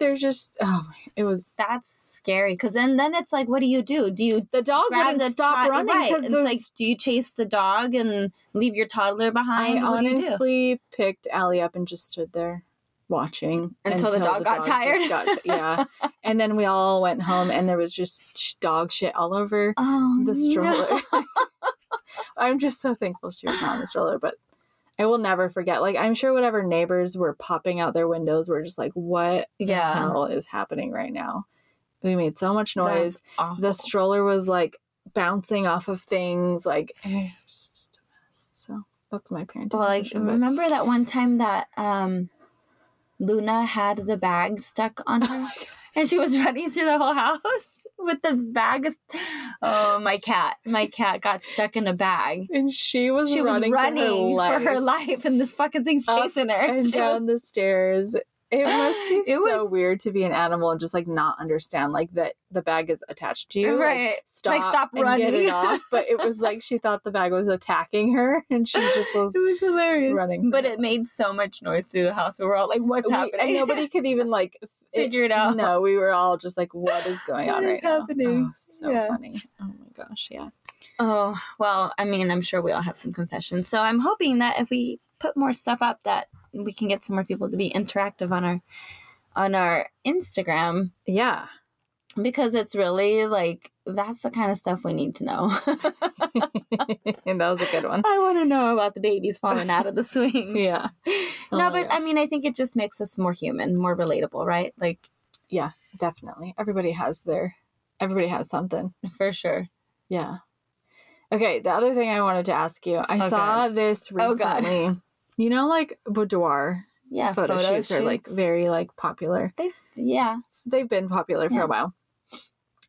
Speaker 1: there's just oh it was
Speaker 2: That's scary because then then it's like, what do you do? Do you
Speaker 1: the dog wouldn't
Speaker 2: the
Speaker 1: stop running
Speaker 2: Right. It's like, do you chase the dog and leave your toddler behind?
Speaker 1: I
Speaker 2: What do do?
Speaker 1: honestly picked Allie up and just stood there watching
Speaker 2: Until the dog got
Speaker 1: just
Speaker 2: tired?
Speaker 1: got- yeah, <laughs> and then we all went home, and there was just dog shit all over
Speaker 2: Oh,
Speaker 1: the stroller.
Speaker 2: no. <laughs> <laughs>
Speaker 1: I'm just so thankful she was not in the stroller, but I will never forget. Like I'm sure whatever neighbors were popping out their windows were just like, "What the
Speaker 2: Yeah.
Speaker 1: hell is happening right now?" We made so much noise. The stroller was like bouncing off of things. Like it was just a mess. So that's my parenting.
Speaker 2: Well, like
Speaker 1: but-
Speaker 2: remember that one time that um Luna had the bag stuck on her <laughs> oh and she was running through the whole house <laughs> with this bag. Oh, my cat. My cat got stuck in a bag.
Speaker 1: And she was
Speaker 2: She was
Speaker 1: running,
Speaker 2: running
Speaker 1: for her
Speaker 2: for her
Speaker 1: life,
Speaker 2: life, and this fucking thing's
Speaker 1: Up
Speaker 2: chasing her.
Speaker 1: and <laughs>
Speaker 2: She
Speaker 1: down
Speaker 2: was-
Speaker 1: the stairs. It must <laughs> be
Speaker 2: It
Speaker 1: so
Speaker 2: was-
Speaker 1: weird to be an animal and just like not understand like that the bag is attached to you. Like,
Speaker 2: Right.
Speaker 1: stop,
Speaker 2: Like, stop
Speaker 1: and get it
Speaker 2: running.
Speaker 1: off. But it was like she thought the bag was attacking her, <laughs> and she just was. <laughs>
Speaker 2: it was hilarious.
Speaker 1: running
Speaker 2: But it made so much noise through the house. We were all like, what's
Speaker 1: We-
Speaker 2: happening?
Speaker 1: and nobody could even like
Speaker 2: Figure it out.
Speaker 1: No, we were all just like, "What is going
Speaker 2: What
Speaker 1: on
Speaker 2: is
Speaker 1: right now?" Oh, so
Speaker 2: Yeah.
Speaker 1: funny. Oh my gosh, yeah.
Speaker 2: Oh, well, I mean, I'm sure we all have some confessions. So I'm hoping that if we put more stuff up that we can get some more people to be interactive on our on our Instagram
Speaker 1: Yeah.
Speaker 2: because it's really like that's the kind of stuff we need to know.
Speaker 1: and <laughs> that was a good one.
Speaker 2: I want to know about the babies falling out of the swings. <laughs>
Speaker 1: Yeah.
Speaker 2: No,
Speaker 1: Oh,
Speaker 2: but
Speaker 1: yeah.
Speaker 2: I mean, I think it just makes us more human, more relatable, right? Like
Speaker 1: yeah, definitely. Everybody has their everybody has something.
Speaker 2: for sure.
Speaker 1: Yeah. Okay, the other thing I wanted to ask you, I
Speaker 2: Oh,
Speaker 1: saw this
Speaker 2: Oh, God.
Speaker 1: recently. You know, like boudoir
Speaker 2: Yeah,
Speaker 1: photo, shoots, are like very like popular.
Speaker 2: They yeah.
Speaker 1: They've been popular for
Speaker 2: Yeah.
Speaker 1: a while.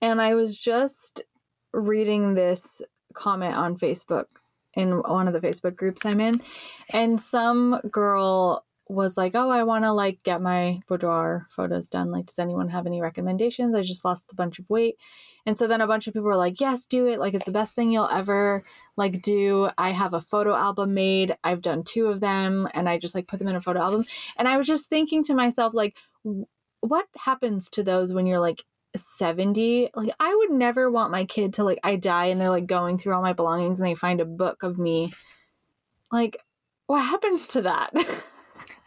Speaker 1: And I was just reading this comment on Facebook in one of the Facebook groups I'm in, and some girl was like, "Oh, I want to like get my boudoir photos done. Like, does anyone have any recommendations? I just lost a bunch of weight." And so then a bunch of people were like, "Yes, do it. Like, it's the best thing you'll ever like do. I have a photo album made. I've done two of them, and I just like put them in a photo album." And I was just thinking to myself, like, what happens to those when you're like 70 like i would never want my kid to like i die and they're like going through all my belongings and they find a book of me like what happens to that <laughs>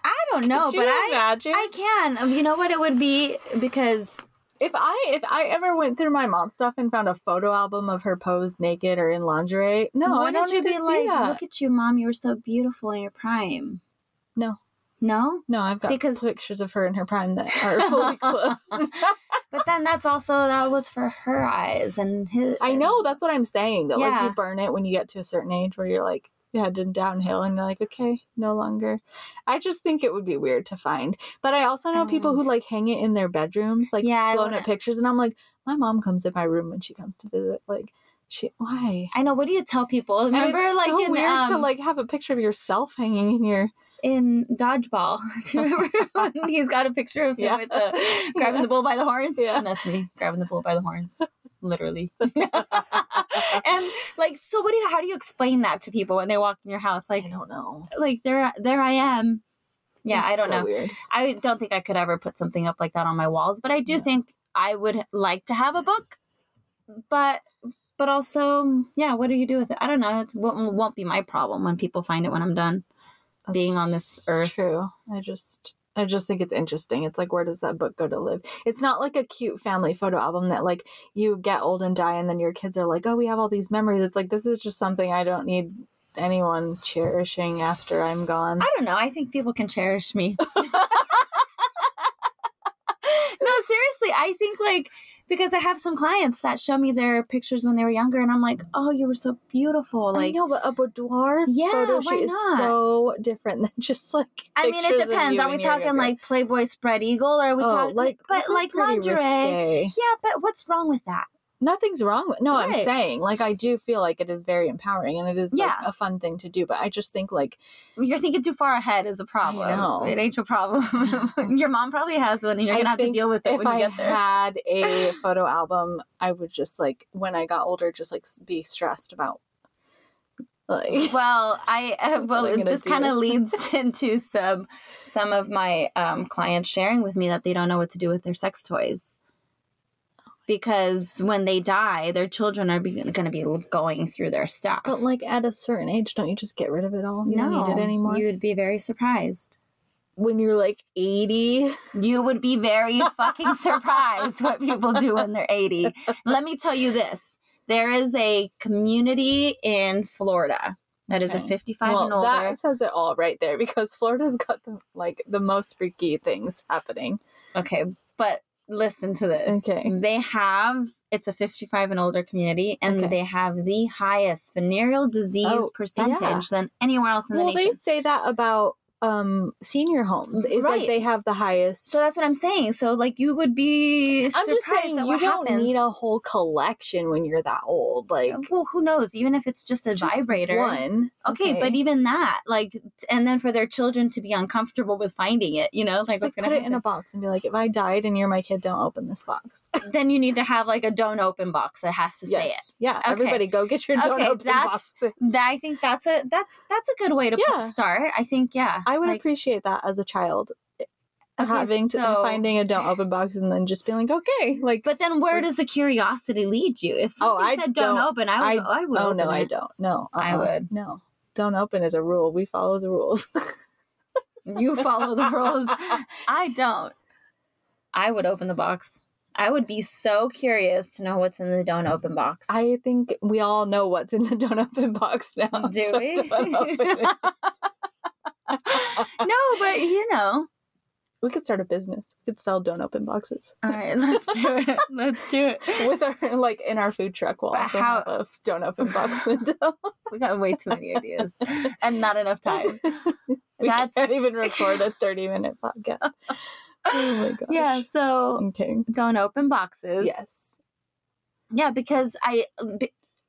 Speaker 2: I don't <laughs> know, but I
Speaker 1: imagine
Speaker 2: I can. Um, You know what it would be because
Speaker 1: if i if i ever went through my mom's stuff and found a photo album of her posed naked or in lingerie no i
Speaker 2: wouldn't
Speaker 1: don't
Speaker 2: you be like,
Speaker 1: that
Speaker 2: look at you, mom, you were so beautiful in your prime.
Speaker 1: No.
Speaker 2: No?
Speaker 1: no i've got
Speaker 2: See, 'cause-
Speaker 1: pictures of her in her prime that are fully <laughs> clothed <laughs>
Speaker 2: But then that's also that was for her eyes and his
Speaker 1: i know that's what i'm saying that like
Speaker 2: Yeah.
Speaker 1: you burn it when you get to a certain age where you're like heading downhill and you're like okay no longer i just think it would be weird to find but i also know people who like hang it in their bedrooms like
Speaker 2: Yeah,
Speaker 1: blown up pictures and i'm like my mom comes in my room when she comes to visit like she why
Speaker 2: I know. What do you tell people?
Speaker 1: And
Speaker 2: Remember,
Speaker 1: it's
Speaker 2: like
Speaker 1: so
Speaker 2: in
Speaker 1: weird to
Speaker 2: um,
Speaker 1: like have a picture of yourself hanging in your
Speaker 2: in dodgeball. <laughs> do you remember <laughs> when he's got a picture of him
Speaker 1: Yeah.
Speaker 2: with the <laughs> grabbing the bull by the horns?
Speaker 1: Yeah.
Speaker 2: and that's me grabbing the bull by the horns, literally. <laughs> and like, so what do you? How do you explain that to people when they walk in your house? Like,
Speaker 1: i don't know
Speaker 2: like there, there I am. Yeah, I don't
Speaker 1: so
Speaker 2: know.
Speaker 1: weird
Speaker 2: I don't think I could ever put something up like that on my walls, but I do
Speaker 1: Yeah.
Speaker 2: think I would like to have a book. But but also, yeah, what do you do with it? I don't know. It won't, won't be my problem when people find it when I'm done. being on this earth.
Speaker 1: True. I just I just think it's interesting. It's like where does that book go to live? It's not like a cute family photo album that like you get old and die and then your kids are like, "Oh, we have all these memories." It's like this is just something I don't need anyone cherishing after I'm gone.
Speaker 2: I don't know. I think people can cherish me. <laughs> <laughs> no, seriously, I think like because I have some clients that show me their pictures when they were younger, and I'm like, oh, you were so beautiful.
Speaker 1: I
Speaker 2: Like,
Speaker 1: know, but a boudoir
Speaker 2: Yeah,
Speaker 1: photo shoot is so different <laughs> than just like.
Speaker 2: I mean, it depends. Are we talking like Playboy spread eagle, or are we
Speaker 1: oh,
Speaker 2: talking
Speaker 1: like,
Speaker 2: but like lingerie?
Speaker 1: risque.
Speaker 2: Yeah, but what's wrong with that?
Speaker 1: Nothing's wrong with. No, I'm saying like I do feel like it is very empowering and it is like, a fun thing to do. But I just think like
Speaker 2: You're thinking too far ahead is a problem. It ain't your problem. <laughs> your mom probably has one, and you're gonna have to deal with it
Speaker 1: if
Speaker 2: when you
Speaker 1: I
Speaker 2: get there.
Speaker 1: had a <laughs> photo album, I would just like when I got older, just like be stressed about like
Speaker 2: well i <laughs> uh, well this kind of leads into some some of my um, clients sharing with me that they don't know what to do with their sex toys because when they die their children are going to be going through their stuff
Speaker 1: But like at a certain age, don't you just get rid of it all? You don't need it anymore.
Speaker 2: you would be very surprised
Speaker 1: when you're like 80,
Speaker 2: you would be very <laughs> fucking surprised what people do when they're 80 let me tell you this there is a community in florida that is a 55
Speaker 1: well,
Speaker 2: and older
Speaker 1: that says it all right there because Florida's got the like the most freaky things happening.
Speaker 2: Okay, but listen to this.
Speaker 1: Okay.
Speaker 2: They have it's a 55 and older community and
Speaker 1: Okay.
Speaker 2: they have the highest venereal disease
Speaker 1: Oh,
Speaker 2: percentage
Speaker 1: yeah.
Speaker 2: than anywhere else in the nation.
Speaker 1: well, they say that about um senior homes. Is
Speaker 2: Right.
Speaker 1: like they have the highest
Speaker 2: so that's what I'm saying. So like you would be
Speaker 1: I'm just saying you don't
Speaker 2: happens.
Speaker 1: need a whole collection when you're that old. Like
Speaker 2: well, who knows? Even if it's just a
Speaker 1: just
Speaker 2: vibrator.
Speaker 1: One.
Speaker 2: Okay, but even that, like, and then for their children to be uncomfortable with finding it, you know, like
Speaker 1: Just,
Speaker 2: what's
Speaker 1: like,
Speaker 2: gonna
Speaker 1: put it in a box and be like, if I died and you're my kid, don't open this box. <laughs>
Speaker 2: then you need to have like a don't open box that has to say it.
Speaker 1: Yeah.
Speaker 2: Okay.
Speaker 1: Everybody go get your don't
Speaker 2: Okay,
Speaker 1: open
Speaker 2: that's-
Speaker 1: boxes.
Speaker 2: That I think that's a that's that's a good way to
Speaker 1: Yeah.
Speaker 2: start. I think yeah.
Speaker 1: I would
Speaker 2: Like,
Speaker 1: appreciate that as a child.
Speaker 2: Eh, okay,
Speaker 1: having to
Speaker 2: so-
Speaker 1: finding a don't open box and then just being like, okay, like
Speaker 2: But then where does the curiosity lead you? If
Speaker 1: Oh, I
Speaker 2: said don't,
Speaker 1: don't-
Speaker 2: open, I would I, would
Speaker 1: oh no, I don't. No, uh-uh.
Speaker 2: I
Speaker 1: uh-uh.
Speaker 2: would.
Speaker 1: No, don't open is a rule. We follow the rules. <laughs>
Speaker 2: You follow the rules. <laughs> I don't. I would open the box. I would be so curious to know what's in the don't open box.
Speaker 1: I think we all know what's in the don't open box now.
Speaker 2: Do
Speaker 1: so
Speaker 2: we? <laughs>
Speaker 1: don't open it.
Speaker 2: no, but you know.
Speaker 1: we could start a business. We could sell don't open boxes.
Speaker 2: All right, let's do it. <laughs> Let's do it.
Speaker 1: With our like in our food truck we'll
Speaker 2: But
Speaker 1: also
Speaker 2: how-
Speaker 1: have a don't open box <laughs> window.
Speaker 2: We got way too many ideas and not enough time. <laughs>
Speaker 1: we
Speaker 2: That's-
Speaker 1: can't even record a 30 minute podcast. Oh my gosh.
Speaker 2: Yeah, so
Speaker 1: Okay.
Speaker 2: don't open boxes.
Speaker 1: Yes.
Speaker 2: Yeah, because I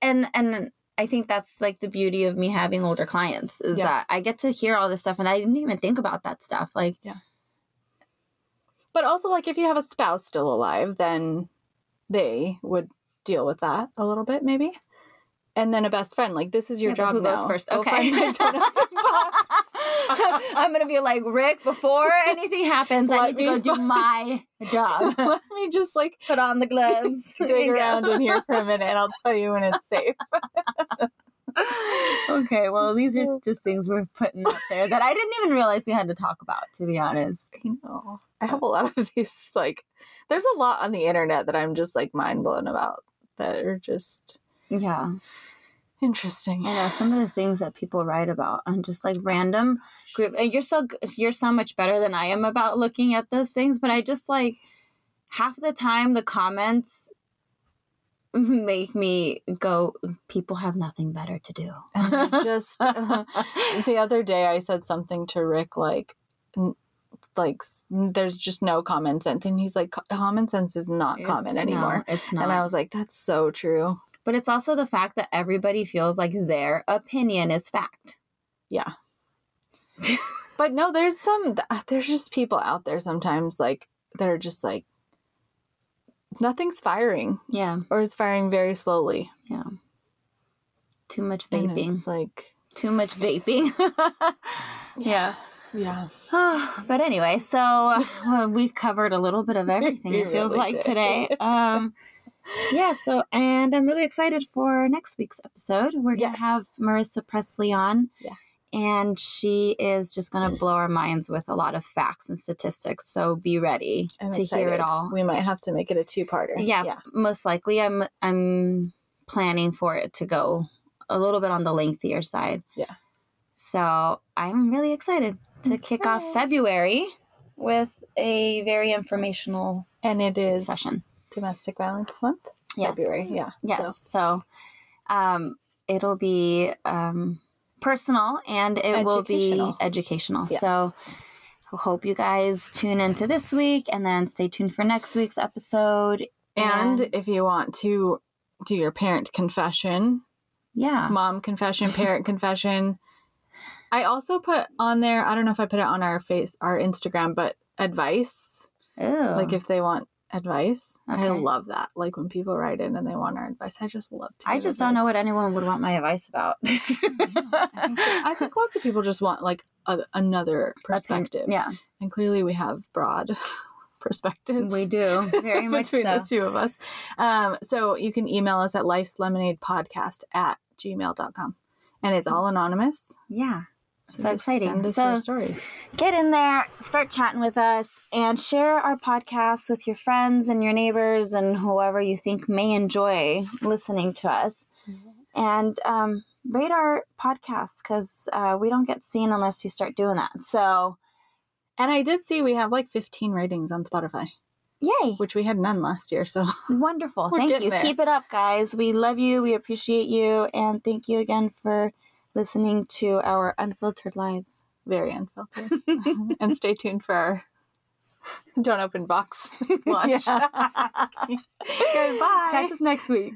Speaker 2: and and I think that's like the beauty of me having older clients is
Speaker 1: Yeah.
Speaker 2: that I get to hear all this stuff and I didn't even think about that stuff. Like yeah.
Speaker 1: But also like if you have a spouse still alive, then they would deal with that a little bit maybe. And then a best friend, like this is your
Speaker 2: Yeah,
Speaker 1: job
Speaker 2: who
Speaker 1: now.
Speaker 2: goes first? Okay. <laughs>
Speaker 1: find my don't open box.
Speaker 2: I'm gonna be like Rick. Before <laughs> anything happens, I need to go do my job. <laughs>
Speaker 1: Let me just like
Speaker 2: Put on the gloves. <laughs>
Speaker 1: dig around in here for a minute and I'll tell you when it's safe.
Speaker 2: okay, well, these are just things we're putting out there that I didn't even realize we had to talk about. To be honest,
Speaker 1: I know. I have a lot of these like there's a lot on the internet that I'm just like mind blown about that are just
Speaker 2: yeah,
Speaker 1: interesting.
Speaker 2: I know some of the things that people write about and just like random group. And you're so you're so much better than I am about looking at those things, but I just like half the time the comments <laughs> make me go. People have nothing better to do. <laughs>
Speaker 1: just <laughs> the other day I said something to Rick like n- like there's just no common sense and he's like common sense is not common
Speaker 2: It's-
Speaker 1: anymore.
Speaker 2: no, it's not.
Speaker 1: And I was like that's so true.
Speaker 2: But it's also the fact that everybody feels like their opinion is fact.
Speaker 1: Yeah. <laughs> but no, there's some there's just people out there sometimes like that are just like nothing's firing
Speaker 2: Yeah,
Speaker 1: or is firing very slowly.
Speaker 2: yeah. Too much vaping.
Speaker 1: it's like
Speaker 2: Too much vaping. <laughs> yeah.
Speaker 1: yeah. <sighs>
Speaker 2: but anyway, so uh, we covered a little bit of <laughs> everything. It feels
Speaker 1: really
Speaker 2: like
Speaker 1: did.
Speaker 2: today. Um, yeah. So, and I'm really excited for next week's episode. We're gonna
Speaker 1: Yes.
Speaker 2: have Marissa Presley on.
Speaker 1: Yeah.
Speaker 2: And she is just going to blow our minds with a lot of facts and statistics. So be ready
Speaker 1: I'm
Speaker 2: to hear it all.
Speaker 1: We might have to make it a two-parter.
Speaker 2: yeah,
Speaker 1: Yeah.
Speaker 2: most likely. I'm I'm planning for it to go a little bit on the lengthier side.
Speaker 1: Yeah.
Speaker 2: So I'm really excited to kick off February with a very informational
Speaker 1: And it is
Speaker 2: session.
Speaker 1: Domestic Violence Month.
Speaker 2: Yes.
Speaker 1: February. Yeah.
Speaker 2: Yes. So, um, it'll be um, personal and it will be
Speaker 1: Educational.
Speaker 2: educational.
Speaker 1: Yeah.
Speaker 2: So, hope you guys tune into this week and then stay tuned for next week's episode.
Speaker 1: And
Speaker 2: And-
Speaker 1: if you want to do your parent confession,
Speaker 2: Yeah.
Speaker 1: mom confession, parent <laughs> confession, I also put on there, I don't know if I put it on our face, our Instagram, but advice.
Speaker 2: Ew.
Speaker 1: Like if they want advice. I love that. Like when people write in and they want our advice. I just love to
Speaker 2: I just don't know what anyone would want my advice about.
Speaker 1: I <laughs> think, I think lots of people just want like a, another perspective.
Speaker 2: Yeah,
Speaker 1: And clearly we have broad <laughs> perspectives.
Speaker 2: we do. Very <laughs> much
Speaker 1: between
Speaker 2: so.
Speaker 1: the two of us. Um, so you can email us at life's lemonade podcast at gmail.com. And it's all anonymous.
Speaker 2: Yeah. So exciting.
Speaker 1: Send us
Speaker 2: So-
Speaker 1: your stories.
Speaker 2: Get in there, start chatting with us, and share our podcast with your friends and your neighbors and whoever you think may enjoy listening to us. And um, rate our podcast because uh, we don't get seen unless you start doing that. So,
Speaker 1: And I did see we have like 15 ratings on Spotify,
Speaker 2: yay!
Speaker 1: which we had none last year. So <laughs>
Speaker 2: Wonderful. Thank you.
Speaker 1: there.
Speaker 2: Keep it up, guys. We love you. We appreciate you. And thank you again for listening to our unfiltered lives.
Speaker 1: very unfiltered. <laughs> and stay tuned for our Don't Open Box <laughs> launch. <laughs> Goodbye.
Speaker 2: Catch us next week.